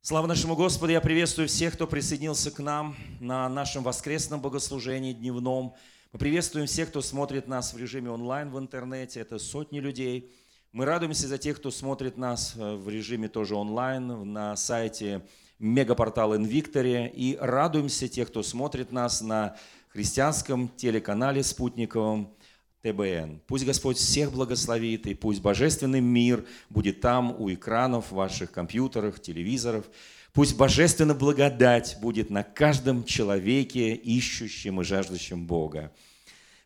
Слава нашему Господу! Я приветствую всех, кто присоединился к нам на нашем воскресном богослужении дневном. Мы приветствуем всех, кто смотрит нас в режиме онлайн в интернете. Это сотни людей. Мы радуемся за тех, кто смотрит нас э, в режиме тоже онлайн на сайте мегапортал Инвикторе. И радуемся тех, кто смотрит нас на христианском телеканале спутниковом ТБН. Пусть Господь всех благословит, и пусть божественный мир будет там, у экранов ваших компьютерах, телевизоров. Пусть божественная благодать будет на каждом человеке, ищущем и жаждущем Бога.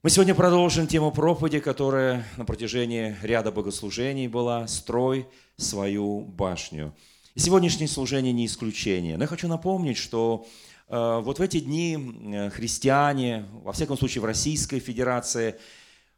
Мы сегодня продолжим тему проповеди, которая на протяжении ряда богослужений была «Строй свою башню». И сегодняшнее служение не исключение. Но я хочу напомнить, что э, вот в эти дни э, христиане, во всяком случае в Российской Федерации –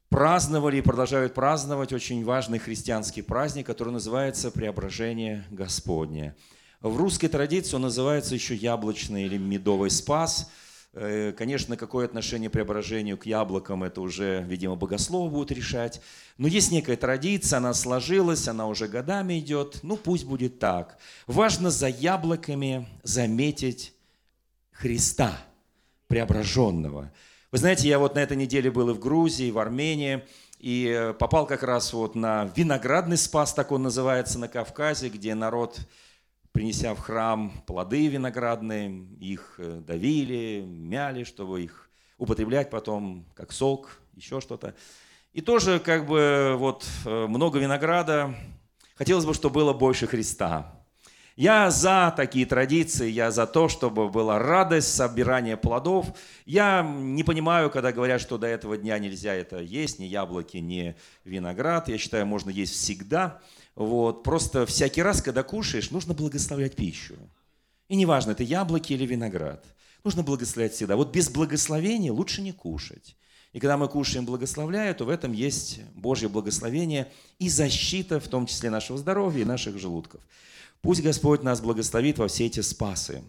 праздновали и продолжают праздновать очень важный христианский праздник, который называется Преображение Господне. В русской традиции он называется еще яблочный или медовый спас. Э, конечно, какое отношение преображению к яблокам, это уже, видимо, богословы будут решать. Но есть некая традиция, она сложилась, она уже годами идет. Ну, пусть будет так. Важно за яблоками заметить Христа, преображенного – вы знаете, я вот на этой неделе был и в Грузии, и в Армении, и э, попал как раз вот на виноградный спас, так он называется, на Кавказе, где народ, принеся в храм плоды виноградные, их э, давили, мяли, чтобы их употреблять потом как сок, еще что-то. И тоже как бы вот э, много винограда. Хотелось бы, чтобы было больше Христа. Я за такие традиции, я за то, чтобы была радость собирания плодов. Я не понимаю, когда говорят, что до этого дня нельзя это есть, ни яблоки, ни виноград. Я считаю, можно есть всегда. Вот. Просто всякий раз, когда кушаешь, нужно благословлять пищу. И неважно, это яблоки или виноград. Нужно благословлять всегда. Вот без благословения лучше не кушать. И когда мы кушаем благословляя, то в этом есть Божье благословение и защита, в том числе нашего здоровья и наших желудков. Пусть Господь нас благословит во все эти спасы.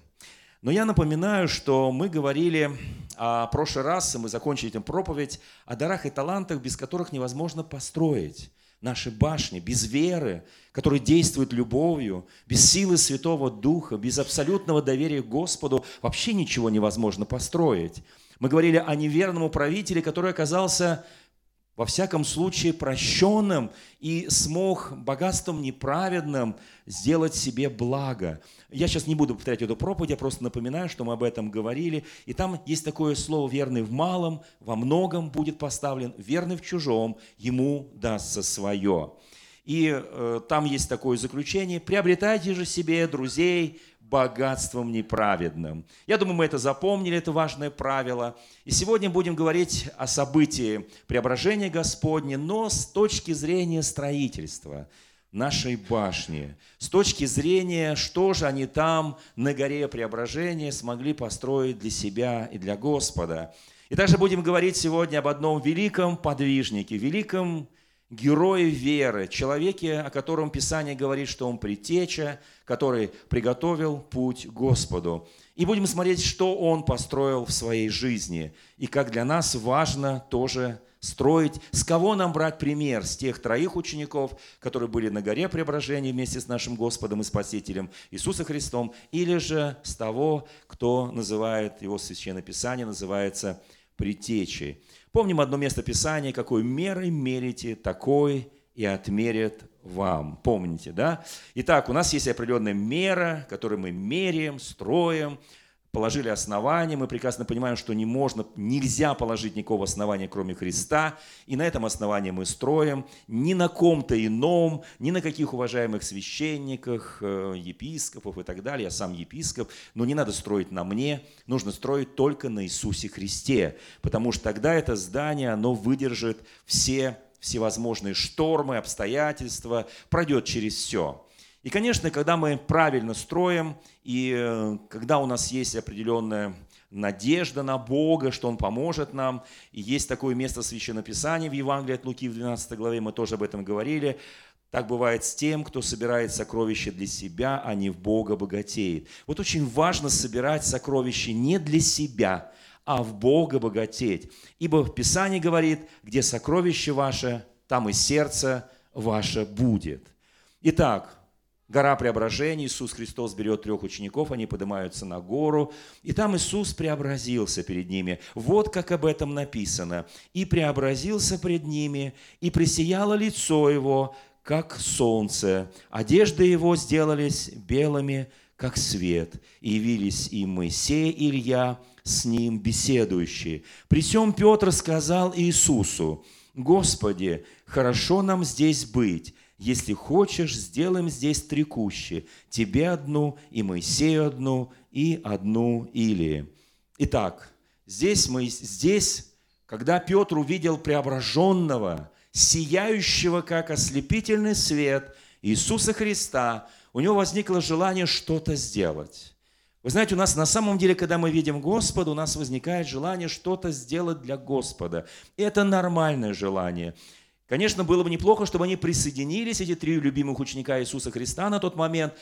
Но я напоминаю, что мы говорили о прошлый раз, и мы закончили этим проповедь, о дарах и талантах, без которых невозможно построить наши башни, без веры, которая действует любовью, без силы Святого Духа, без абсолютного доверия Господу вообще ничего невозможно построить. Мы говорили о неверном управителе, который оказался во всяком случае прощенным и смог богатством неправедным сделать себе благо. Я сейчас не буду повторять эту проповедь, я просто напоминаю, что мы об этом говорили. И там есть такое слово «верный в малом, во многом будет поставлен, верный в чужом, ему дастся свое». И э, там есть такое заключение «приобретайте же себе друзей, богатством неправедным. Я думаю, мы это запомнили, это важное правило. И сегодня будем говорить о событии преображения Господня, но с точки зрения строительства нашей башни, с точки зрения, что же они там на горе преображения смогли построить для себя и для Господа. И также будем говорить сегодня об одном великом подвижнике, великом герое веры, человеке, о котором Писание говорит, что он предтеча, который приготовил путь Господу. И будем смотреть, что он построил в своей жизни, и как для нас важно тоже строить, с кого нам брать пример, с тех троих учеников, которые были на горе преображения вместе с нашим Господом и Спасителем Иисусом Христом, или же с того, кто называет, его Священное Писание называется предтечей. Помним одно место Писания, какой мерой мерите, такой и отмерят вам. Помните, да? Итак, у нас есть определенная мера, которую мы меряем, строим, положили основание, мы прекрасно понимаем, что не можно, нельзя положить никакого основания, кроме Христа, и на этом основании мы строим, ни на ком-то ином, ни на каких уважаемых священниках, э, епископов и так далее, я сам епископ, но не надо строить на мне, нужно строить только на Иисусе Христе, потому что тогда это здание, оно выдержит все всевозможные штормы, обстоятельства, пройдет через все. И, конечно, когда мы правильно строим, и э, когда у нас есть определенная надежда на Бога, что Он поможет нам, и есть такое место Священного Писания в Евангелии от Луки в 12 главе, мы тоже об этом говорили, так бывает с тем, кто собирает сокровища для себя, а не в Бога богатеет. Вот очень важно собирать сокровища не для себя, а в Бога богатеть. Ибо в Писании говорит, где сокровище ваше, там и сердце ваше будет. Итак, Гора преображения, Иисус Христос берет трех учеников, они поднимаются на гору, и там Иисус преобразился перед ними. Вот как об этом написано. «И преобразился пред ними, и пресияло лицо его, как солнце, одежды его сделались белыми, как свет, и явились и Моисей, и Илья, с ним беседующие. При всем Петр сказал Иисусу, «Господи, хорошо нам здесь быть, если хочешь, сделаем здесь три кущи, тебе одну, и Моисею одну, и одну Илии». Итак, здесь, мы, здесь, когда Петр увидел преображенного, сияющего, как ослепительный свет Иисуса Христа, у него возникло желание что-то сделать. Вы знаете, у нас на самом деле, когда мы видим Господа, у нас возникает желание что-то сделать для Господа. И это нормальное желание. Конечно, было бы неплохо, чтобы они присоединились, эти три любимых ученика Иисуса Христа на тот момент,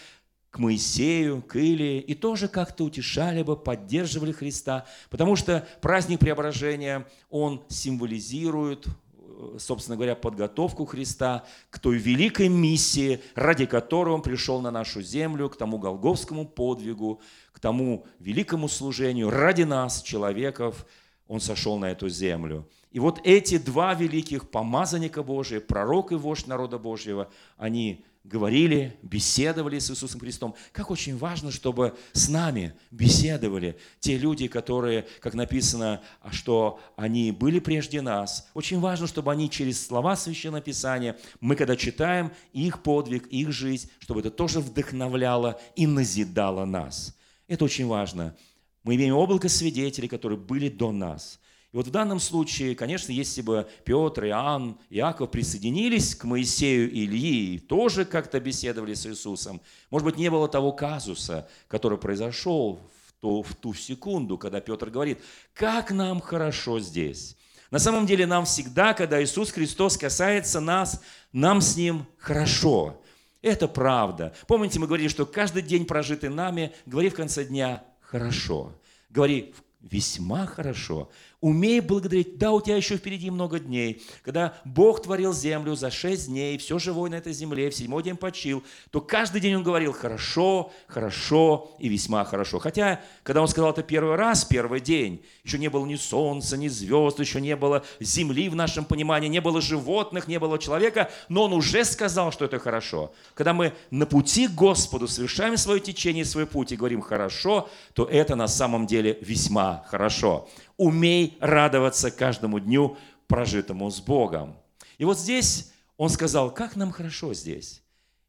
к Моисею, к Илии, и тоже как-то утешали бы, поддерживали Христа, потому что праздник преображения, он символизирует, э, собственно говоря, подготовку Христа к той великой миссии, ради которой Он пришел на нашу землю, к тому голговскому подвигу, к тому великому служению. Ради нас, человеков, Он сошел на эту землю – и вот эти два великих помазанника Божия, пророк и вождь народа Божьего, они говорили, беседовали с Иисусом Христом. Как очень важно, чтобы с нами беседовали те люди, которые, как написано, что они были прежде нас. Очень важно, чтобы они через слова Священного Писания, мы когда читаем их подвиг, их жизнь, чтобы это тоже вдохновляло и назидало нас. Это очень важно. Мы имеем облако свидетелей, которые были до нас – и вот в данном случае, конечно, если бы Петр, Иоанн, Иаков присоединились к Моисею и Ильи и тоже как-то беседовали с Иисусом, может быть, не было того казуса, который произошел в ту, в ту секунду, когда Петр говорит, как нам хорошо здесь. На самом деле нам всегда, когда Иисус Христос касается нас, нам с Ним хорошо. Это правда. Помните, мы говорили, что каждый день, прожитый нами, говори в конце дня «хорошо». Говори весьма хорошо. Умей благодарить. Да, у тебя еще впереди много дней. Когда Бог творил землю за шесть дней, все живое на этой земле, в седьмой день почил, то каждый день Он говорил «хорошо, хорошо и весьма хорошо». Хотя, когда Он сказал это первый раз, первый день, еще не было ни солнца, ни звезд, еще не было земли в нашем понимании, не было животных, не было человека, но Он уже сказал, что это хорошо. Когда мы на пути к Господу совершаем свое течение, свой путь и говорим «хорошо», то это на самом деле весьма хорошо умей радоваться каждому дню, прожитому с Богом. И вот здесь он сказал, как нам хорошо здесь.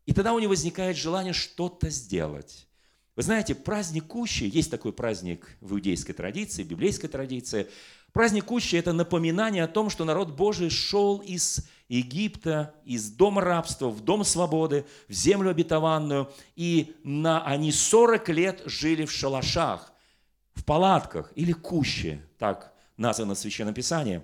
И тогда у него возникает желание что-то сделать. Вы знаете, праздник Кущи, есть такой праздник в иудейской традиции, в библейской традиции. Праздник Кущи – это напоминание о том, что народ Божий шел из Египта, из дома рабства в дом свободы, в землю обетованную, и на, они 40 лет жили в шалашах, в палатках или куще, так названо в Священном Писании.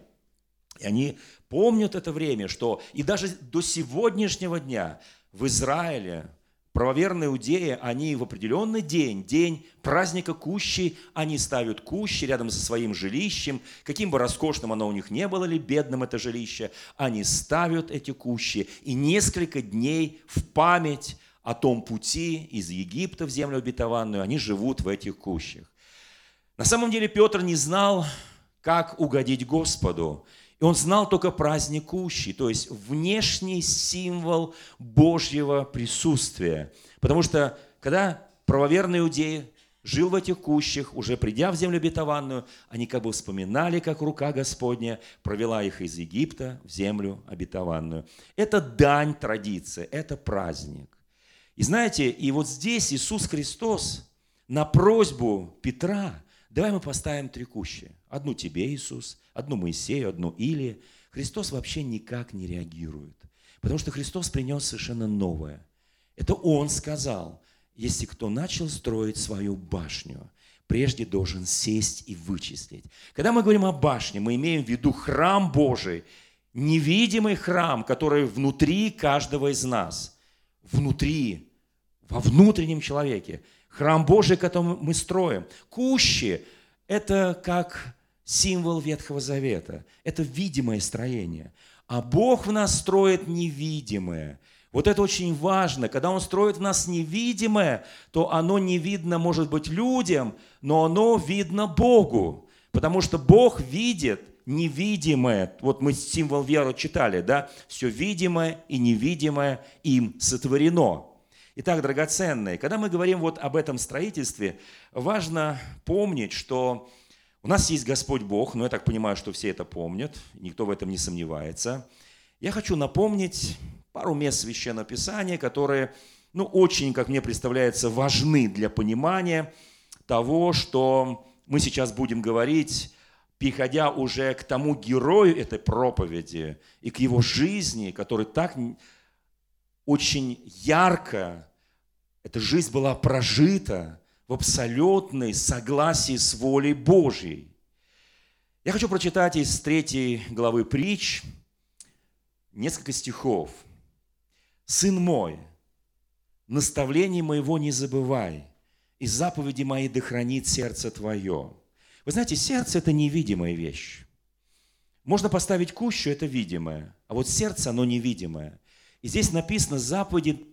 И они помнят это время, что и даже до сегодняшнего дня в Израиле правоверные иудеи, они в определенный день, день праздника Кущи, они ставят Кущи рядом со своим жилищем, каким бы роскошным оно у них не было ли, бедным это жилище, они ставят эти Кущи, и несколько дней в память о том пути из Египта в землю обетованную, они живут в этих кущах. На самом деле Петр не знал, как угодить Господу. И он знал только праздник Кущи, то есть внешний символ Божьего присутствия. Потому что когда правоверный иудеи жил в этих кущах, уже придя в землю обетованную, они как бы вспоминали, как рука Господня провела их из Египта в землю обетованную. Это дань традиции, это праздник. И знаете, и вот здесь Иисус Христос на просьбу Петра – Давай мы поставим три кущи. Одну тебе, Иисус, одну Моисею, одну Илии. Христос вообще никак не реагирует. Потому что Христос принес совершенно новое. Это Он сказал, если кто начал строить свою башню, прежде должен сесть и вычислить. Когда мы говорим о башне, мы имеем в виду храм Божий, невидимый храм, который внутри каждого из нас, внутри, во внутреннем человеке – Храм Божий, который мы строим. Кущи – это как символ Ветхого Завета. Это видимое строение. А Бог в нас строит невидимое. Вот это очень важно. Когда Он строит в нас невидимое, то оно не видно, может быть, людям, но оно видно Богу. Потому что Бог видит невидимое. Вот мы символ веры читали, да? Все видимое и невидимое им сотворено. Итак, драгоценные, когда мы говорим вот об этом строительстве, важно помнить, что у нас есть Господь Бог, но я так понимаю, что все это помнят, никто в этом не сомневается. Я хочу напомнить пару мест Священного Писания, которые, ну, очень, как мне представляется, важны для понимания того, что мы сейчас будем говорить, переходя уже к тому герою этой проповеди и к его жизни, который так очень ярко, эта жизнь была прожита в абсолютной согласии с волей Божьей. Я хочу прочитать из третьей главы притч несколько стихов – Сын мой, наставление моего не забывай, и заповеди мои да сердце твое. Вы знаете, сердце – это невидимая вещь. Можно поставить кущу, это видимое, а вот сердце, оно невидимое. И здесь написано, заповеди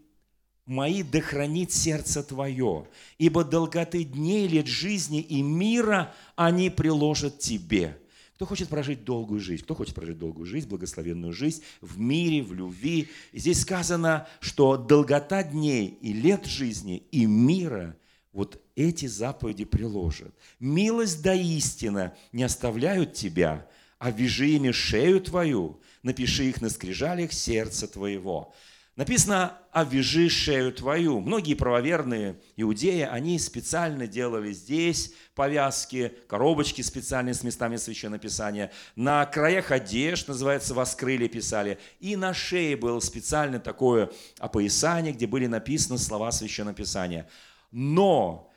мои да хранит сердце твое, ибо долготы дней, лет жизни и мира они приложат тебе. Кто хочет прожить долгую жизнь? Кто хочет прожить долгую жизнь, благословенную жизнь в мире, в любви? Здесь сказано, что долгота дней и лет жизни и мира вот эти заповеди приложат. Милость да истина не оставляют тебя, а вяжи ими шею твою, напиши их на скрижалях сердца твоего. Написано «Овяжи шею твою». Многие правоверные иудеи, они специально делали здесь повязки, коробочки специальные с местами Священного Писания. На краях одежд, называется, воскрыли писали. И на шее было специально такое опоясание, где были написаны слова Священного Писания. Но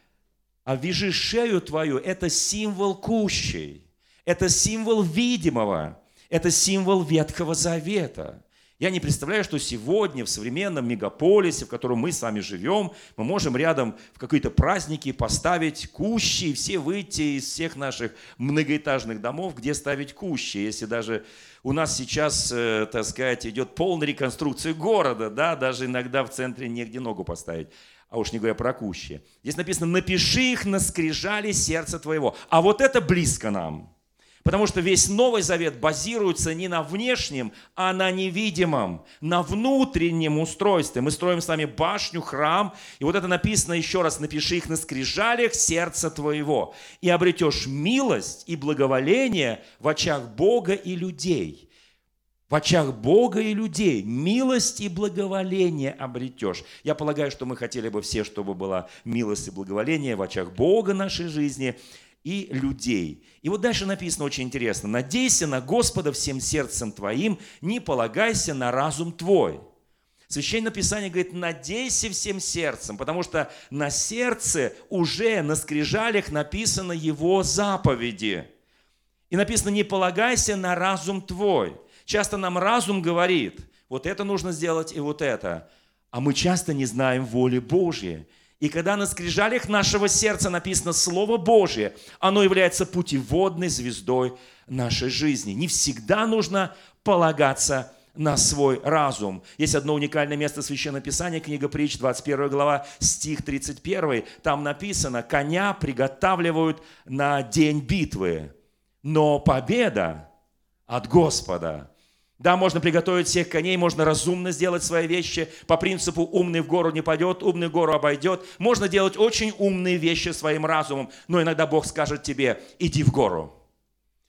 «Овяжи шею твою» – это символ кущей, это символ видимого, это символ Ветхого Завета – я не представляю, что сегодня в современном мегаполисе, в котором мы с вами живем, мы можем рядом в какие-то праздники поставить кущи, и все выйти из всех наших многоэтажных домов, где ставить кущи. Если даже у нас сейчас, э, так сказать, идет полная реконструкция города, да, даже иногда в центре негде ногу поставить а уж не говоря про кущи. Здесь написано, напиши их на скрижали сердца твоего. А вот это близко нам. Потому что весь Новый Завет базируется не на внешнем, а на невидимом, на внутреннем устройстве. Мы строим с вами башню, храм, и вот это написано еще раз, напиши их на скрижалях сердца твоего, и обретешь милость и благоволение в очах Бога и людей. В очах Бога и людей милость и благоволение обретешь. Я полагаю, что мы хотели бы все, чтобы была милость и благоволение в очах Бога нашей жизни – и людей. И вот дальше написано очень интересно. «Надейся на Господа всем сердцем твоим, не полагайся на разум твой». Священное Писание говорит, надейся всем сердцем, потому что на сердце уже на скрижалях написано Его заповеди. И написано, не полагайся на разум твой. Часто нам разум говорит, вот это нужно сделать и вот это. А мы часто не знаем воли Божьей. И когда на скрижалях нашего сердца написано Слово Божие, оно является путеводной звездой нашей жизни. Не всегда нужно полагаться на свой разум. Есть одно уникальное место Священного Писания, книга Притч, 21 глава, стих 31. Там написано, коня приготавливают на день битвы, но победа от Господа. Да, можно приготовить всех коней, можно разумно сделать свои вещи по принципу «умный в гору не пойдет, умный гору обойдет». Можно делать очень умные вещи своим разумом, но иногда Бог скажет тебе «иди в гору».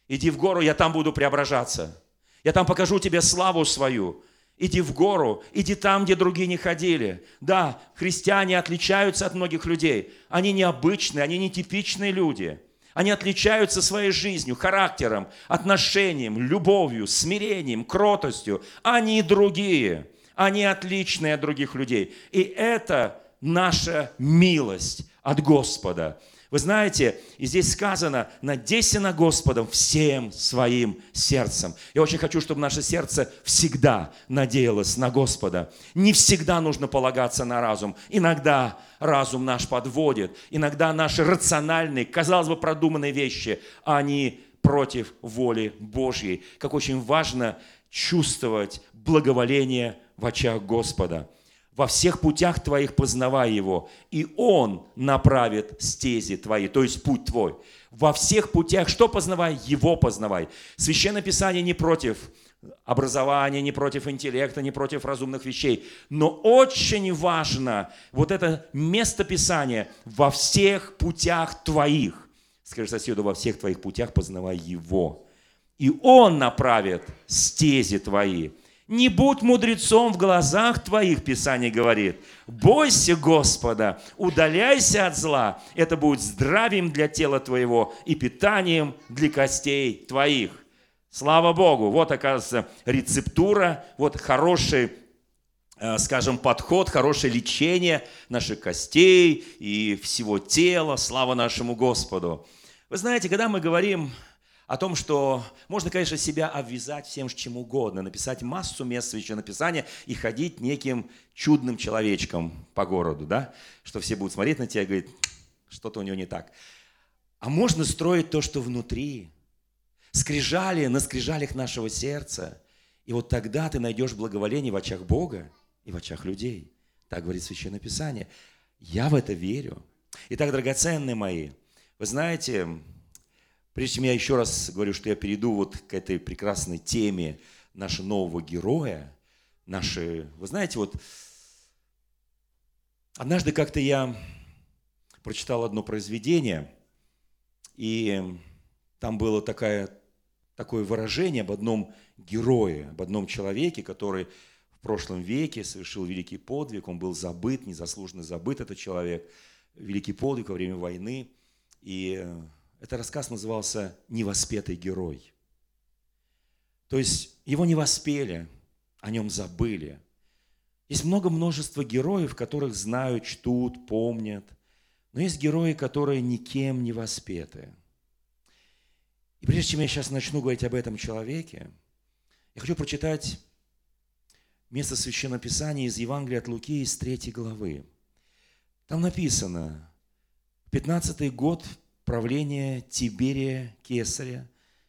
Иди в гору, я там буду преображаться. Я там покажу тебе славу свою. Иди в гору, иди там, где другие не ходили. Да, христиане отличаются от многих людей. Они необычные, они нетипичные люди – они отличаются своей жизнью, характером, отношением, любовью, смирением, кротостью. Они другие. Они отличные от других людей. И это наша милость от Господа. Вы знаете, и здесь сказано, надейся на Господом всем своим сердцем. Я очень хочу, чтобы наше сердце всегда надеялось на Господа. Не всегда нужно полагаться на разум. Иногда разум наш подводит. Иногда наши рациональные, казалось бы, продуманные вещи, они против воли Божьей. Как очень важно чувствовать благоволение в очах Господа. Во всех путях твоих познавай Его, и Он направит стези твои, то есть путь твой. Во всех путях что познавай? Его познавай. Священное Писание не против образования, не против интеллекта, не против разумных вещей. Но очень важно вот это место Писания во всех путях твоих. Скажи соседу, во всех твоих путях познавай Его. И Он направит стези твои. Не будь мудрецом в глазах твоих, Писание говорит. Бойся Господа, удаляйся от зла. Это будет здравием для тела твоего и питанием для костей твоих. Слава Богу! Вот, оказывается, рецептура, вот хороший э, скажем, подход, хорошее лечение наших костей и всего тела. Слава нашему Господу. Вы знаете, когда мы говорим о том, что можно, конечно, себя обвязать всем чем угодно, написать массу мест Священного Писания и ходить неким чудным человечком по городу, да, что все будут смотреть на тебя и говорить, что-то у него не так. А можно строить то, что внутри, скрижали на скрижалях нашего сердца, и вот тогда ты найдешь благоволение в очах Бога и в очах людей. Так говорит Священное Писание. Я в это верю. Итак, драгоценные мои, вы знаете, Прежде чем я еще раз говорю, что я перейду вот к этой прекрасной теме нашего нового героя, наши, вы знаете, вот однажды как-то я прочитал одно произведение, и там было такая, такое выражение об одном герое, об одном человеке, который в прошлом веке совершил великий подвиг, он был забыт, незаслуженно забыт этот человек, великий подвиг во время войны, и этот рассказ назывался «Невоспетый герой». То есть его не воспели, о нем забыли. Есть много множества героев, которых знают, чтут, помнят. Но есть герои, которые никем не воспеты. И прежде чем я сейчас начну говорить об этом человеке, я хочу прочитать место Священного Писания из Евангелия от Луки из 3 главы. Там написано, 15-й год правления Тиберия Кесаря,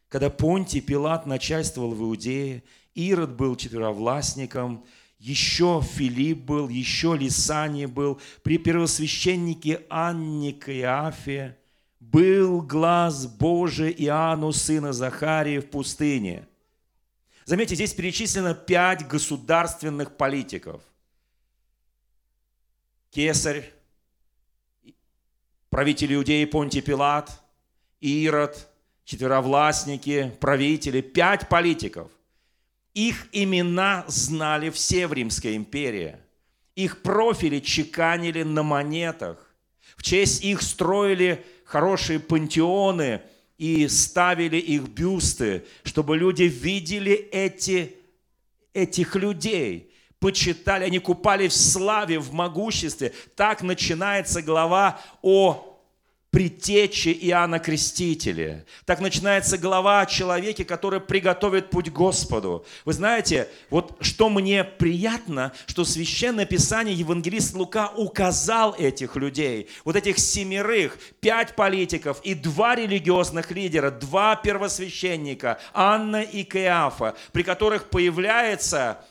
когда Понтий Пилат начальствовал в Иудее, Ирод был четверовластником, еще Филипп был, еще Лисаний был, при первосвященнике Анне Каиафе был глаз Божий Иоанну, сына Захария, в пустыне. Заметьте, здесь перечислено пять государственных политиков. Кесарь, правители Иудеи Понтий Пилат, Ирод, четверовластники, правители, пять политиков. Их имена знали все в Римской империи. Их профили чеканили на монетах. В честь их строили хорошие пантеоны и ставили их бюсты, чтобы люди видели эти, этих людей – почитали, они купали в славе, в могуществе. Так начинается глава о предтече Иоанна Крестителя. Так начинается глава о человеке, который приготовит путь Господу. Вы знаете, вот что мне приятно, что Священное Писание евангелист Лука указал этих людей, вот этих семерых, пять политиков и два религиозных лидера, два первосвященника, Анна и Кеафа, при которых появляется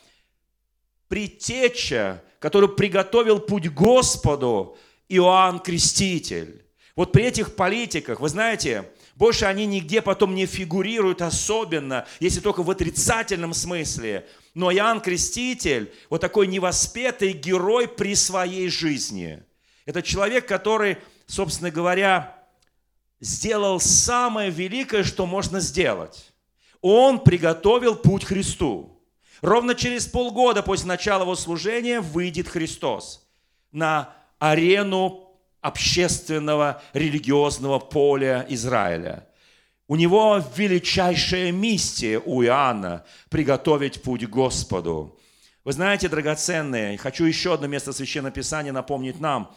предтеча, который приготовил путь Господу, Иоанн Креститель. Вот при этих политиках, вы знаете, больше они нигде потом не фигурируют особенно, если только в отрицательном смысле. Но Иоанн Креститель, вот такой невоспетый герой при своей жизни. Это человек, который, собственно говоря, сделал самое великое, что можно сделать. Он приготовил путь Христу. Ровно через полгода после начала его служения выйдет Христос на арену общественного религиозного поля Израиля. У него величайшая миссия у Иоанна – приготовить путь Господу. Вы знаете, драгоценные, хочу еще одно место Священного Писания напомнить нам.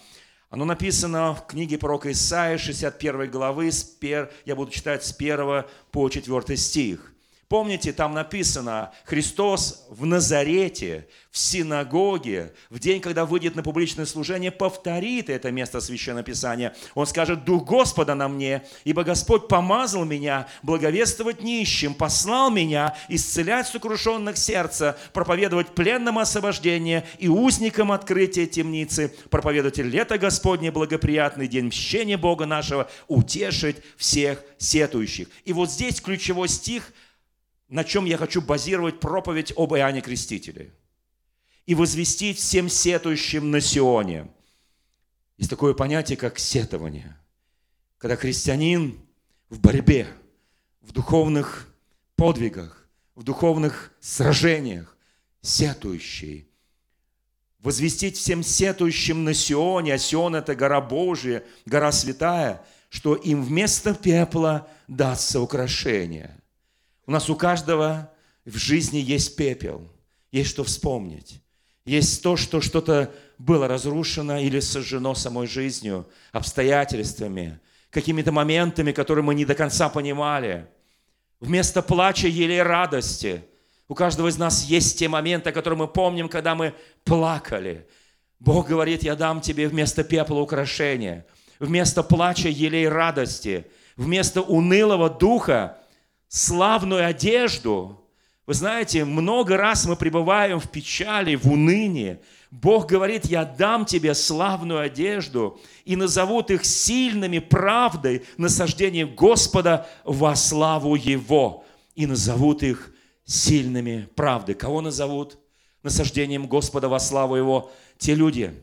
Оно написано в книге пророка Исаия, 61 главы, я буду читать с 1 по 4 стих. Помните, там написано, Христос в Назарете, в синагоге, в день, когда выйдет на публичное служение, повторит это место Священного Писания. Он скажет, «Дух Господа на мне, ибо Господь помазал меня благовествовать нищим, послал меня исцелять сокрушенных сердца, проповедовать пленным освобождение и узникам открытие темницы, проповедовать лето Господне благоприятный день мщения Бога нашего, утешить всех сетующих». И вот здесь ключевой стих – на чем я хочу базировать проповедь об Иоанне Крестителе. И возвестить всем сетующим на Сионе. Есть такое понятие, как сетование. Когда христианин в борьбе, в духовных подвигах, в духовных сражениях, сетующий, возвестить всем сетующим на Сионе, а Сион – это гора Божия, гора святая, что им вместо пепла дастся украшение – у нас у каждого в жизни есть пепел, есть что вспомнить. Есть то, что что-то было разрушено или сожжено самой жизнью, обстоятельствами, какими-то моментами, которые мы не до конца понимали. Вместо плача елей радости. У каждого из нас есть те моменты, которые мы помним, когда мы плакали. Бог говорит, я дам тебе вместо пепла украшения, вместо плача елей радости, вместо унылого духа славную одежду. Вы знаете, много раз мы пребываем в печали, в унынии. Бог говорит, я дам тебе славную одежду и назовут их сильными правдой насаждением Господа во славу Его. И назовут их сильными правдой. Кого назовут? Насаждением Господа во славу Его. Те люди,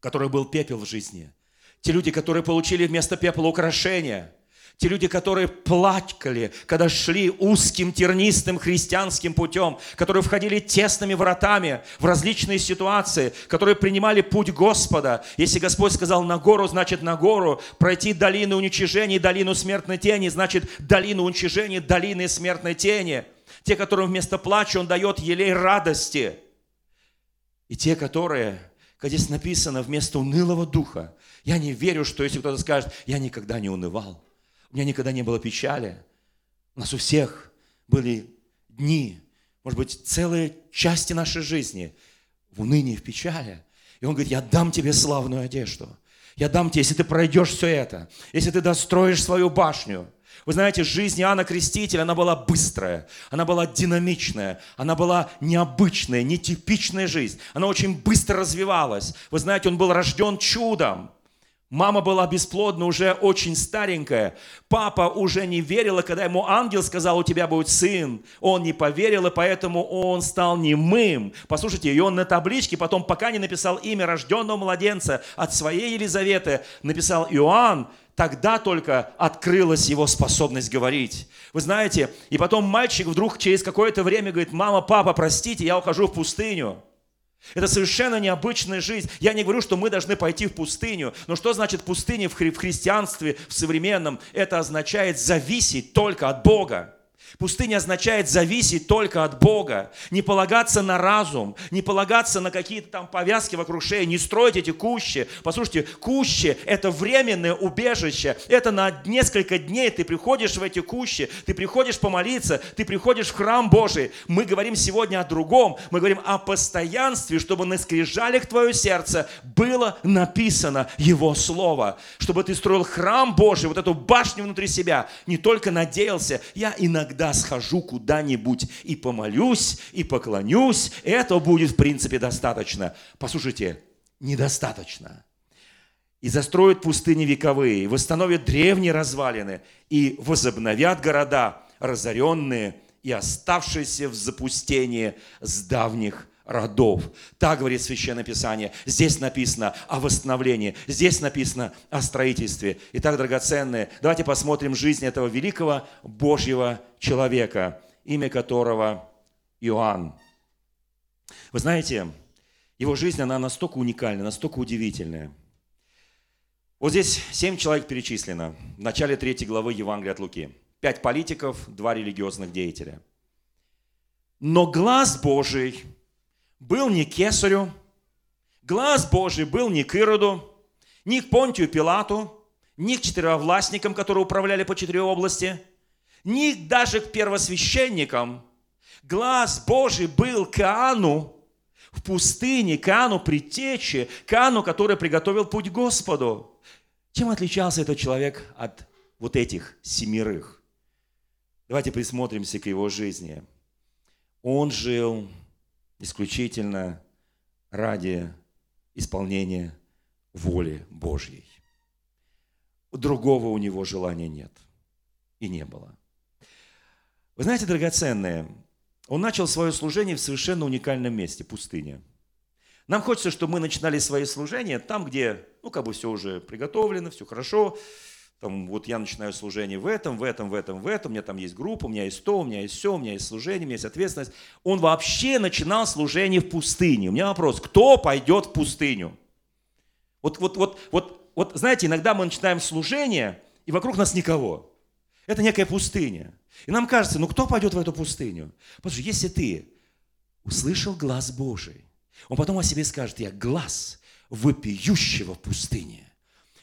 которых был пепел в жизни. Те люди, которые получили вместо пепла украшения – те люди, которые плакали, когда шли узким тернистым христианским путем, которые входили тесными вратами в различные ситуации, которые принимали путь Господа. Если Господь сказал на гору, значит на гору. Пройти долину уничижения, долину смертной тени, значит долину уничижения, долины смертной тени. Те, которым вместо плача Он дает елей радости. И те, которые, как здесь написано, вместо унылого духа, я не верю, что если кто-то скажет, я никогда не унывал. У меня никогда не было печали. У нас у всех были дни, может быть, целые части нашей жизни в унынии, в печали. И он говорит, я дам тебе славную одежду. Я дам тебе, если ты пройдешь все это, если ты достроишь свою башню. Вы знаете, жизнь Иоанна Крестителя, она была быстрая, она была динамичная, она была необычная, нетипичная жизнь. Она очень быстро развивалась. Вы знаете, он был рожден чудом. Мама была бесплодна, уже очень старенькая. Папа уже не верил, когда ему ангел сказал, у тебя будет сын. Он не поверил, и поэтому он стал немым. Послушайте, и он на табличке, потом пока не написал имя рожденного младенца от своей Елизаветы, написал Иоанн, тогда только открылась его способность говорить. Вы знаете, и потом мальчик вдруг через какое-то время говорит, мама, папа, простите, я ухожу в пустыню. Это совершенно необычная жизнь. Я не говорю, что мы должны пойти в пустыню. Но что значит пустыня в, хри- в христианстве, в современном? Это означает зависеть только от Бога. Пустыня означает зависеть только от Бога, не полагаться на разум, не полагаться на какие-то там повязки вокруг шеи, не строить эти кущи. Послушайте, кущи – это временное убежище, это на несколько дней ты приходишь в эти кущи, ты приходишь помолиться, ты приходишь в храм Божий. Мы говорим сегодня о другом, мы говорим о постоянстве, чтобы на скрижалях твое сердце было написано Его Слово, чтобы ты строил храм Божий, вот эту башню внутри себя, не только надеялся, я иногда когда схожу куда-нибудь и помолюсь, и поклонюсь, это будет в принципе достаточно. Послушайте, недостаточно. И застроят пустыни вековые, восстановят древние развалины, и возобновят города, разоренные и оставшиеся в запустении с давних родов. Так говорит Священное Писание. Здесь написано о восстановлении, здесь написано о строительстве. Итак, драгоценные, давайте посмотрим жизнь этого великого Божьего человека, имя которого Иоанн. Вы знаете, его жизнь, она настолько уникальна, настолько удивительная. Вот здесь семь человек перечислено в начале третьей главы Евангелия от Луки. Пять политиков, два религиозных деятеля. Но глаз Божий – был не кесарю, глаз Божий был не к Ироду, ни к Понтию Пилату, ни к четыревластникам, которые управляли по четыре области, ни даже к первосвященникам. Глаз Божий был к Иоанну в пустыне, к Иоанну предтече, к Иоанну, который приготовил путь Господу. Чем отличался этот человек от вот этих семерых? Давайте присмотримся к его жизни. Он жил исключительно ради исполнения воли Божьей. Другого у него желания нет и не было. Вы знаете, драгоценные, он начал свое служение в совершенно уникальном месте – пустыне. Нам хочется, чтобы мы начинали свои служения там, где, ну, как бы все уже приготовлено, все хорошо. Там, вот я начинаю служение в этом, в этом, в этом, в этом, у меня там есть группа, у меня есть то, у меня есть все, у меня есть служение, у меня есть ответственность. Он вообще начинал служение в пустыне. У меня вопрос, кто пойдет в пустыню? Вот, вот, вот, вот, вот, знаете, иногда мы начинаем служение, и вокруг нас никого. Это некая пустыня. И нам кажется, ну кто пойдет в эту пустыню? Что если ты услышал глаз Божий, он потом о себе скажет, я глаз вопиющего в пустыне.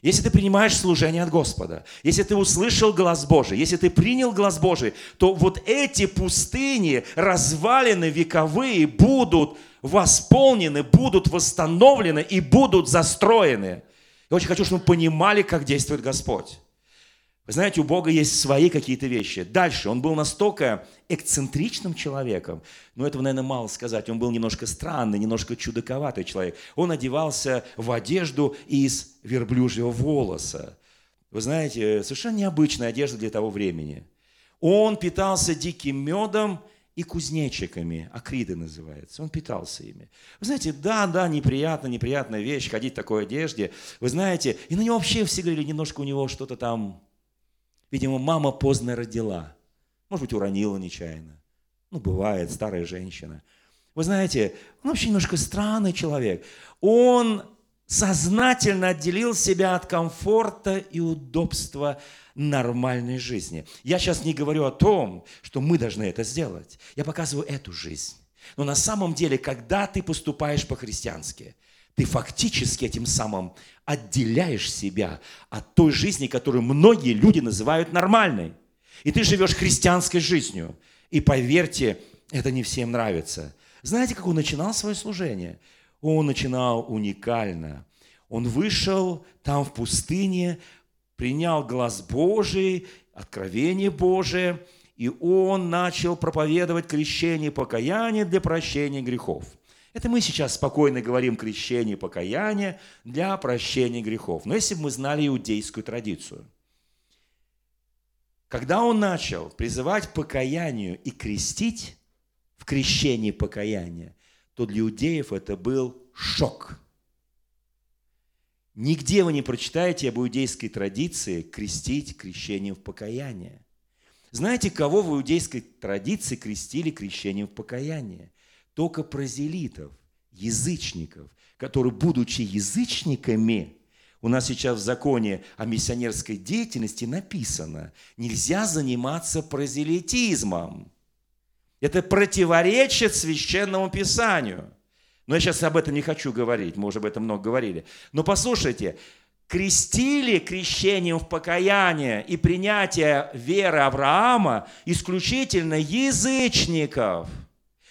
Если ты принимаешь служение от Господа, если ты услышал глаз Божий, если ты принял глаз Божий, то вот эти пустыни, развалины вековые, будут восполнены, будут восстановлены и будут застроены. Я очень хочу, чтобы мы понимали, как действует Господь. Вы знаете, у Бога есть свои какие-то вещи. Дальше, он был настолько эксцентричным человеком, но этого, наверное, мало сказать. Он был немножко странный, немножко чудаковатый человек. Он одевался в одежду из верблюжьего волоса. Вы знаете, совершенно необычная одежда для того времени. Он питался диким медом и кузнечиками, акриды называется. Он питался ими. Вы знаете, да, да, неприятно, неприятная вещь, ходить в такой одежде. Вы знаете, и на него вообще все говорили, немножко у него что-то там Видимо, мама поздно родила. Может быть, уронила нечаянно. Ну, бывает, старая женщина. Вы знаете, он вообще немножко странный человек. Он сознательно отделил себя от комфорта и удобства нормальной жизни. Я сейчас не говорю о том, что мы должны это сделать. Я показываю эту жизнь. Но на самом деле, когда ты поступаешь по-христиански – ты фактически этим самым отделяешь себя от той жизни, которую многие люди называют нормальной. И ты живешь христианской жизнью. И поверьте, это не всем нравится. Знаете, как он начинал свое служение? Он начинал уникально. Он вышел там в пустыне, принял глаз Божий, откровение Божие, и он начал проповедовать крещение и покаяние для прощения грехов. Это мы сейчас спокойно говорим крещение и покаяние для прощения грехов. Но если бы мы знали иудейскую традицию, когда он начал призывать покаянию и крестить в крещении покаяния, то для иудеев это был шок. Нигде вы не прочитаете об иудейской традиции крестить крещением в покаяние. Знаете, кого в иудейской традиции крестили крещением в покаяние? Только прозелитов, язычников, которые, будучи язычниками, у нас сейчас в законе о миссионерской деятельности написано, нельзя заниматься прозелитизмом. Это противоречит священному писанию. Но я сейчас об этом не хочу говорить, мы уже об этом много говорили. Но послушайте, крестили крещением в покаяние и принятие веры Авраама исключительно язычников –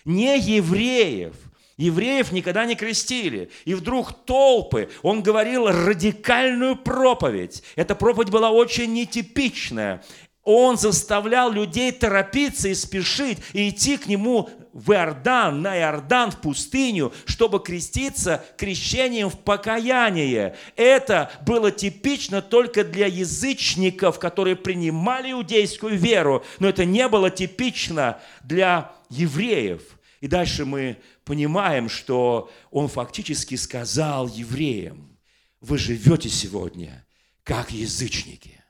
не евреев. Евреев никогда не крестили. И вдруг толпы, он говорил радикальную проповедь. Эта проповедь была очень нетипичная. Он заставлял людей торопиться и спешить, и идти к нему в Иордан, на Иордан, в пустыню, чтобы креститься крещением в покаяние. Это было типично только для язычников, которые принимали иудейскую веру, но это не было типично для евреев – и дальше мы понимаем, что он фактически сказал евреям, вы живете сегодня как язычники,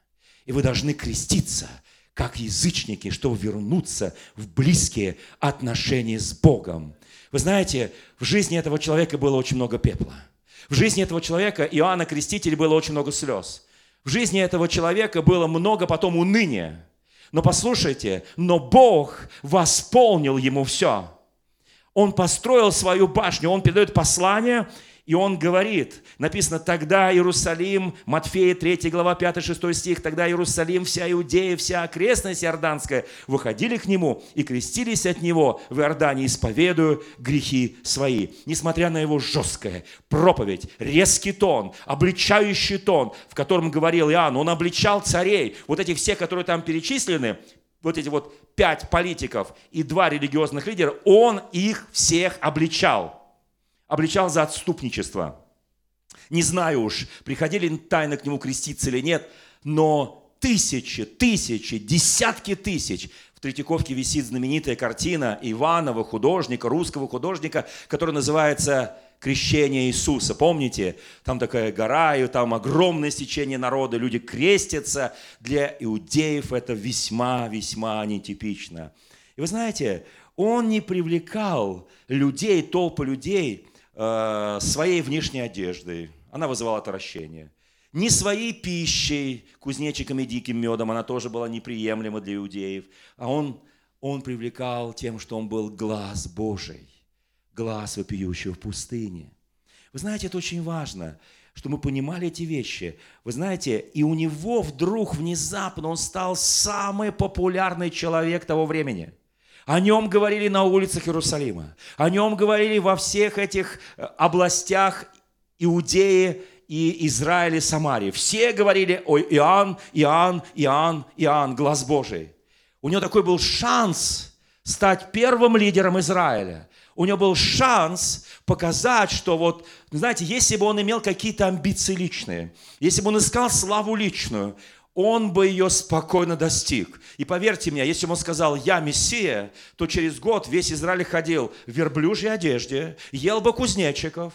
и вы должны креститься как язычники, чтобы вернуться в близкие отношения с Богом. Вы знаете, в жизни этого человека было очень много пепла. В жизни этого человека, Иоанна Крестителя, было очень много слез. В жизни этого человека было много потом уныния. Но послушайте, но Бог восполнил ему все – он построил свою башню, он передает послание, И он говорит, написано, тогда Иерусалим, Матфея 3 глава 5-6 стих, тогда Иерусалим, вся Иудея, вся окрестность Иорданская выходили к нему и крестились от него в Иордане, исповедуя грехи свои. Несмотря на его жесткое проповедь, резкий тон, обличающий тон, в котором говорил Иоанн, он обличал царей, вот этих всех, которые там перечислены, вот эти вот пять политиков и два религиозных лидера, он их всех обличал обличал за отступничество. Не знаю уж, приходили тайно к нему креститься или нет, но тысячи, тысячи, десятки тысяч. В Третьяковке висит знаменитая картина Иванова, художника, русского художника, которая называется крещение Иисуса. Помните, там такая гора, и там огромное стечение народа, люди крестятся. Для иудеев это весьма-весьма нетипично. И вы знаете, он не привлекал людей, толпы людей Э, своей внешней одеждой, она вызывала отвращение. Не своей пищей, кузнечиком и диким медом, она тоже была неприемлема для иудеев. А он, он привлекал тем, что он был глаз Божий, глаз вопиющего в пустыне. Вы знаете, это очень важно, что мы понимали эти вещи. Вы знаете, и у него вдруг внезапно он стал самый популярный человек того времени – о нем говорили на улицах Иерусалима. О нем говорили во всех этих э, областях Иудеи и Израиля, Самарии. Все говорили о Иоанн, Иоанн, Иоанн, Иоанн, глаз Божий. У него такой был шанс стать первым лидером Израиля. У него был шанс показать, что вот, знаете, если бы он имел какие-то амбиции личные, если бы он искал славу личную, он бы ее спокойно достиг. И поверьте мне, если бы он сказал, я Мессия, то через год весь Израиль ходил в верблюжьей одежде, ел бы кузнечиков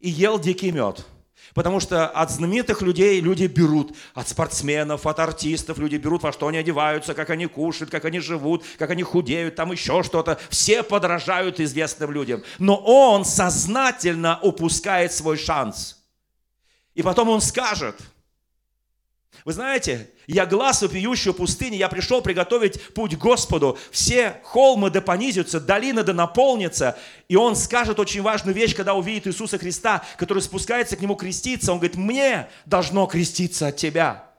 и ел дикий мед. Потому что от знаменитых людей люди берут, от спортсменов, от артистов люди берут, во что они одеваются, как они кушают, как они живут, как они худеют, там еще что-то. Все подражают известным людям. Но он сознательно упускает свой шанс. И потом он скажет – вы знаете, я глаз вопиющего пустыни, я пришел приготовить путь Господу. Все холмы да понизятся, долины да наполнятся. И он скажет очень важную вещь, когда увидит Иисуса Христа, который спускается к нему креститься. Он говорит, мне должно креститься от тебя.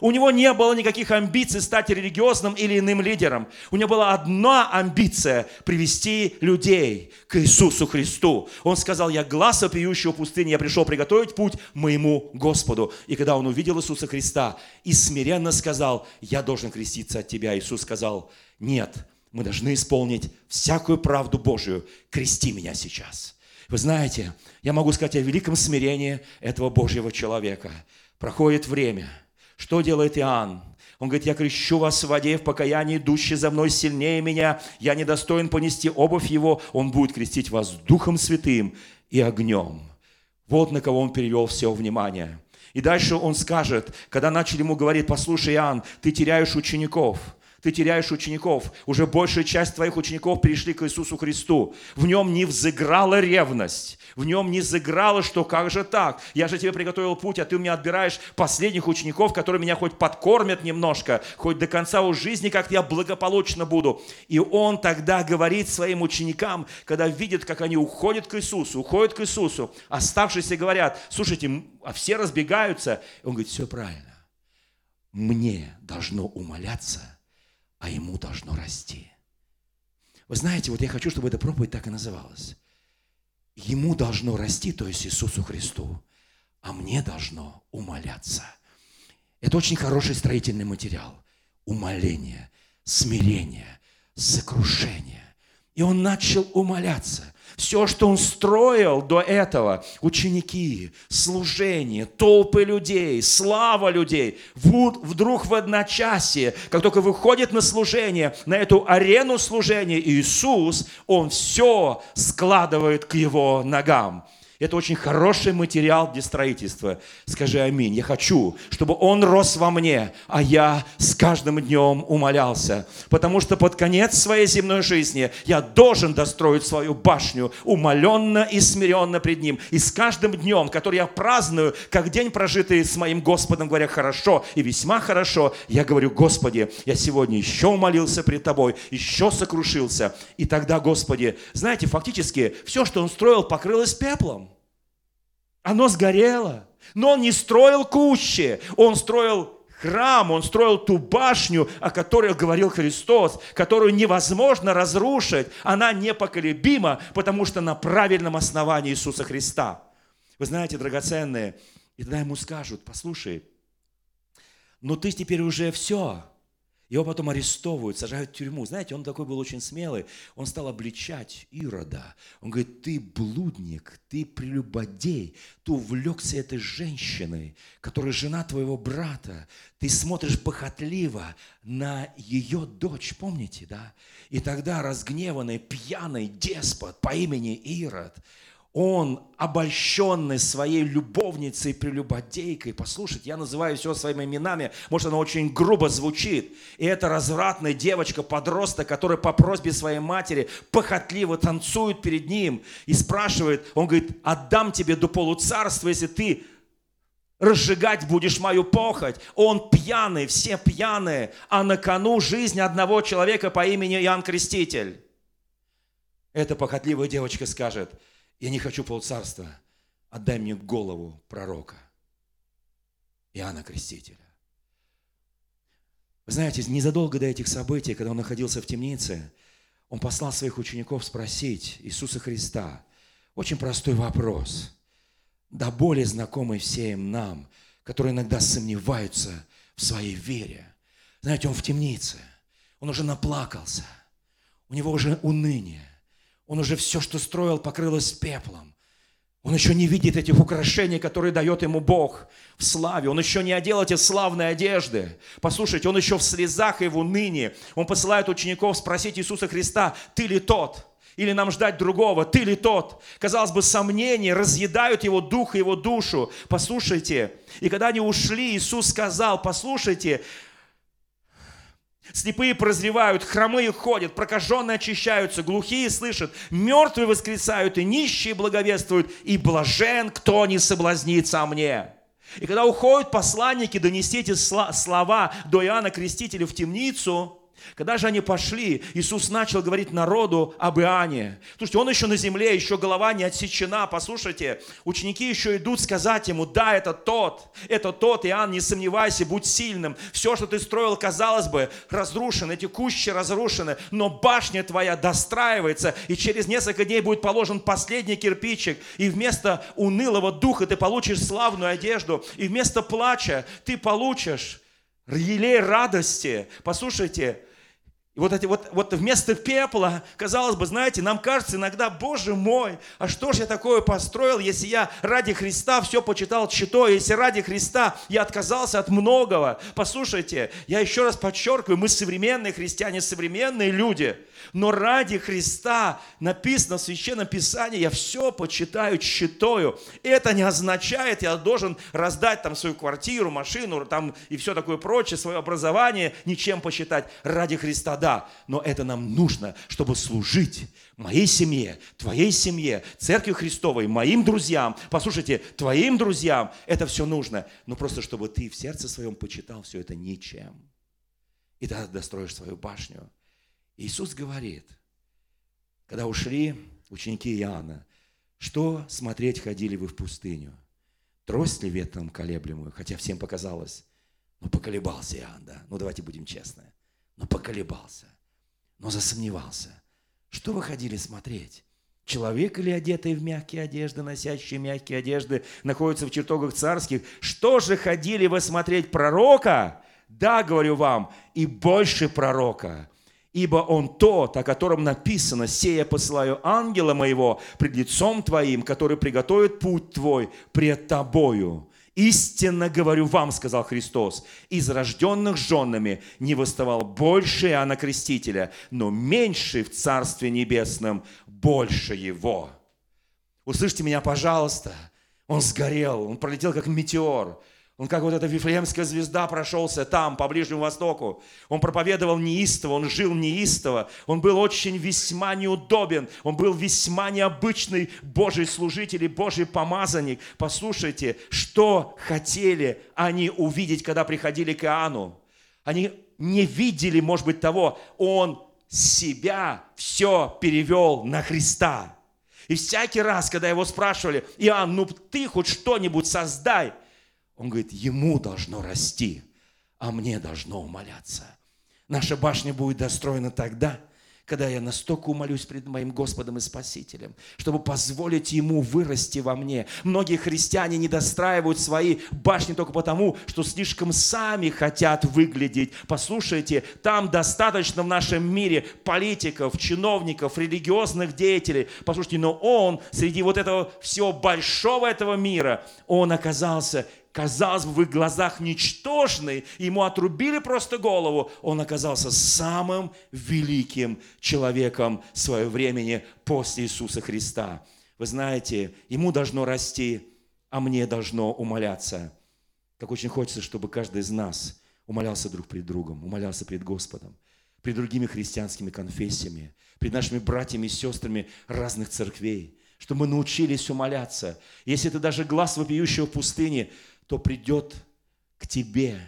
У него не было никаких амбиций стать религиозным или иным лидером. У него была одна амбиция – привести людей к Иисусу Христу. Он сказал, я глаз опиющего пустыни, я пришел приготовить путь моему Господу. И когда он увидел Иисуса Христа и смиренно сказал, я должен креститься от тебя, Иисус сказал, нет, мы должны исполнить всякую правду Божию. Крести меня сейчас. Вы знаете, я могу сказать о великом смирении этого Божьего человека. Проходит время – что делает Иоанн? Он говорит, я крещу вас в воде в покаянии, идущий за мной сильнее меня. Я недостоин понести обувь его. Он будет крестить вас Духом Святым и огнем. Вот на кого он перевел все внимание. И дальше он скажет, когда начали ему говорить, послушай, Иоанн, ты теряешь учеников – ты теряешь учеников. Уже большая часть твоих учеников перешли к Иисусу Христу. В нем не взыграла ревность. В нем не взыграло, что как же так? Я же тебе приготовил путь, а ты у меня отбираешь последних учеников, которые меня хоть подкормят немножко, хоть до конца у жизни как я благополучно буду. И он тогда говорит своим ученикам, когда видит, как они уходят к Иисусу, уходят к Иисусу, оставшиеся говорят, слушайте, а все разбегаются. Он говорит, все правильно. Мне должно умоляться – а ему должно расти. Вы знаете, вот я хочу, чтобы эта проповедь так и называлась. Ему должно расти, то есть Иисусу Христу, а мне должно умоляться. Это очень хороший строительный материал. Умоление, смирение, сокрушение. И он начал умоляться. Все, что он строил до этого, ученики, служение, толпы людей, слава людей, вдруг в одночасье, как только выходит на служение, на эту арену служения, Иисус, он все складывает к его ногам. Это очень хороший материал для строительства. Скажи аминь. Я хочу, чтобы он рос во мне, а я с каждым днем умолялся. Потому что под конец своей земной жизни я должен достроить свою башню умоленно и смиренно пред ним. И с каждым днем, который я праздную, как день прожитый с моим Господом, говоря хорошо и весьма хорошо, я говорю, Господи, я сегодня еще умолился пред Тобой, еще сокрушился. И тогда, Господи, знаете, фактически все, что он строил, покрылось пеплом. Оно сгорело. Но он не строил кущи, он строил храм, он строил ту башню, о которой говорил Христос, которую невозможно разрушить. Она непоколебима, потому что на правильном основании Иисуса Христа. Вы знаете, драгоценные, и тогда ему скажут, послушай, ну ты теперь уже все, его потом арестовывают, сажают в тюрьму. Знаете, он такой был очень смелый. Он стал обличать Ирода. Он говорит, ты блудник, ты прелюбодей, ты увлекся этой женщиной, которая жена твоего брата. Ты смотришь похотливо на ее дочь, помните, да? И тогда разгневанный, пьяный деспот по имени Ирод – он, обольщенный своей любовницей, прелюбодейкой, послушайте, я называю все своими именами, может, оно очень грубо звучит, и это развратная девочка, подросток, которая по просьбе своей матери похотливо танцует перед ним и спрашивает, он говорит, отдам тебе до полуцарства, если ты разжигать будешь мою похоть. Он пьяный, все пьяные, а на кону жизнь одного человека по имени Иоанн Креститель. Эта похотливая девочка скажет – я не хочу полцарства, отдай мне голову пророка Иоанна Крестителя. Вы знаете, незадолго до этих событий, когда он находился в темнице, он послал своих учеников спросить Иисуса Христа очень простой вопрос, да более знакомый всем нам, которые иногда сомневаются в своей вере. Знаете, он в темнице, он уже наплакался, у него уже уныние, он уже все, что строил, покрылось пеплом. Он еще не видит этих украшений, которые дает ему Бог в славе. Он еще не одел эти славные одежды. Послушайте, он еще в слезах и в унынии. Он посылает учеников спросить Иисуса Христа, ты ли тот? Или нам ждать другого, ты ли тот? Казалось бы, сомнения разъедают его дух и его душу. Послушайте, и когда они ушли, Иисус сказал, послушайте, Слепые прозревают, хромые ходят, прокаженные очищаются, глухие слышат, мертвые воскресают, и нищие благовествуют, и блажен, кто не соблазнится о мне. И когда уходят посланники донести эти слова до Иоанна Крестителя в темницу, когда же они пошли, Иисус начал говорить народу об Иоанне. Слушайте, он еще на земле, еще голова не отсечена. Послушайте, ученики еще идут сказать ему, да, это тот, это тот, Иоанн, не сомневайся, будь сильным. Все, что ты строил, казалось бы, разрушено, эти кущи разрушены, но башня твоя достраивается, и через несколько дней будет положен последний кирпичик, и вместо унылого духа ты получишь славную одежду, и вместо плача ты получишь елей радости. Послушайте, и вот, эти, вот, вот вместо пепла, казалось бы, знаете, нам кажется иногда, Боже мой, а что же я такое построил, если я ради Христа все почитал читой, если ради Христа я отказался от многого. Послушайте, я еще раз подчеркиваю, мы современные христиане, современные люди – но ради Христа написано в Священном Писании, я все почитаю, читаю. Это не означает, я должен раздать там свою квартиру, машину там и все такое прочее, свое образование, ничем посчитать. Ради Христа, да. Но это нам нужно, чтобы служить моей семье, твоей семье, Церкви Христовой, моим друзьям. Послушайте, твоим друзьям это все нужно. Но просто, чтобы ты в сердце своем почитал все это ничем. И тогда достроишь свою башню. Иисус говорит, когда ушли ученики Иоанна, что смотреть ходили вы в пустыню? Трость ли ветром колеблемую, хотя всем показалось, ну поколебался Иоанн, да, ну давайте будем честны, ну поколебался, но засомневался. Что вы ходили смотреть? Человек или одетый в мягкие одежды, носящие мягкие одежды, находится в чертогах царских? Что же ходили вы смотреть пророка? Да, говорю вам, и больше пророка ибо Он тот, о котором написано, «Сея посылаю ангела моего пред лицом твоим, который приготовит путь твой пред тобою». «Истинно говорю вам, — сказал Христос, — из рожденных женами не восставал больше Иоанна Крестителя, но меньше в Царстве Небесном больше его». Услышьте меня, пожалуйста. Он сгорел, он пролетел как метеор. Он как вот эта Вифлеемская звезда прошелся там, по Ближнему Востоку. Он проповедовал неистово, он жил неистово. Он был очень весьма неудобен. Он был весьма необычный Божий служитель и Божий помазанник. Послушайте, что хотели они увидеть, когда приходили к Иоанну? Они не видели, может быть, того. Он себя все перевел на Христа. И всякий раз, когда его спрашивали, Иоанн, ну ты хоть что-нибудь создай, он говорит, ему должно расти, а мне должно умоляться. Наша башня будет достроена тогда, когда я настолько умолюсь пред моим Господом и Спасителем, чтобы позволить Ему вырасти во мне. Многие христиане не достраивают свои башни только потому, что слишком сами хотят выглядеть. Послушайте, там достаточно в нашем мире политиков, чиновников, религиозных деятелей. Послушайте, но он среди вот этого всего большого этого мира, он оказался казалось бы, в их глазах ничтожный, ему отрубили просто голову, он оказался самым великим человеком своего времени после Иисуса Христа. Вы знаете, ему должно расти, а мне должно умоляться. Как очень хочется, чтобы каждый из нас умолялся друг перед другом, умолялся перед Господом, перед другими христианскими конфессиями, перед нашими братьями и сестрами разных церквей, чтобы мы научились умоляться. Если ты даже глаз вопиющего в пустыне, то придет к тебе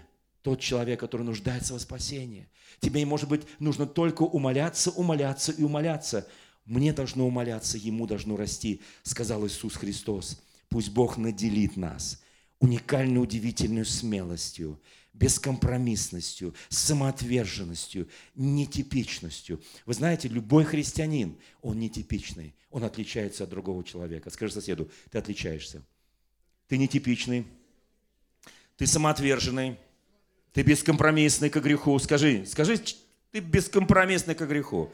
тот человек, который нуждается во спасении. Тебе, может быть, нужно только умоляться, умоляться и умоляться. Мне должно умоляться, ему должно расти, сказал Иисус Христос. Пусть Бог наделит нас уникальной, удивительной смелостью, бескомпромиссностью, самоотверженностью, нетипичностью. Вы знаете, любой христианин, он нетипичный, он отличается от другого человека. Скажи соседу, ты отличаешься. Ты нетипичный, ты самоотверженный, ты бескомпромиссный к греху. Скажи, скажи, ты бескомпромиссный к греху.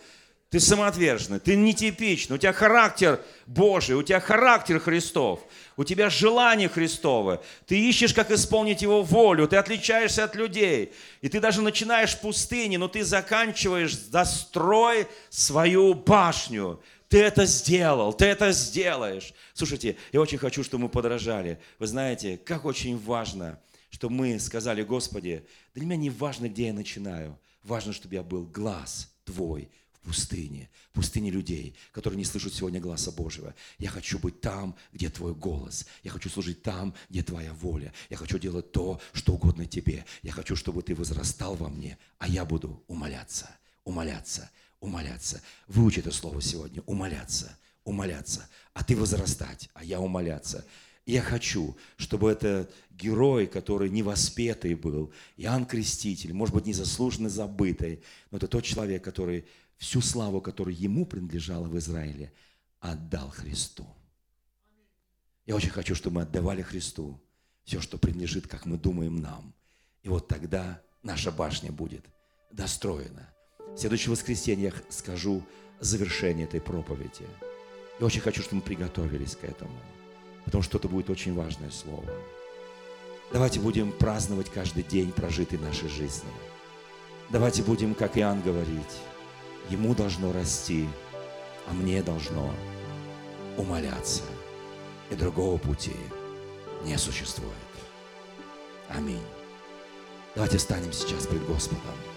Ты самоотверженный, ты нетипичный, у тебя характер Божий, у тебя характер Христов, у тебя желание Христово, ты ищешь, как исполнить Его волю, ты отличаешься от людей, и ты даже начинаешь в пустыне, но ты заканчиваешь, дострой свою башню, ты это сделал, ты это сделаешь. Слушайте, я очень хочу, чтобы мы подражали. Вы знаете, как очень важно – что мы сказали, Господи, для меня не важно, где я начинаю, важно, чтобы я был глаз Твой в пустыне, в пустыне людей, которые не слышат сегодня глаза Божьего. Я хочу быть там, где Твой голос. Я хочу служить там, где Твоя воля. Я хочу делать то, что угодно Тебе. Я хочу, чтобы Ты возрастал во мне, а я буду умоляться, умоляться, умоляться. Выучи это слово сегодня, умоляться, умоляться. А ты возрастать, а я умоляться. Я хочу, чтобы этот герой, который невоспетый был, Иоанн Креститель, может быть, незаслуженно забытый, но это тот человек, который всю славу, которая ему принадлежала в Израиле, отдал Христу. Я очень хочу, чтобы мы отдавали Христу все, что принадлежит, как мы думаем нам. И вот тогда наша башня будет достроена. В следующее воскресенье я скажу завершение этой проповеди. Я очень хочу, чтобы мы приготовились к этому потому что это будет очень важное слово. Давайте будем праздновать каждый день прожитой нашей жизни. Давайте будем, как Иоанн говорить, ему должно расти, а мне должно умоляться. И другого пути не существует. Аминь. Давайте станем сейчас пред Господом.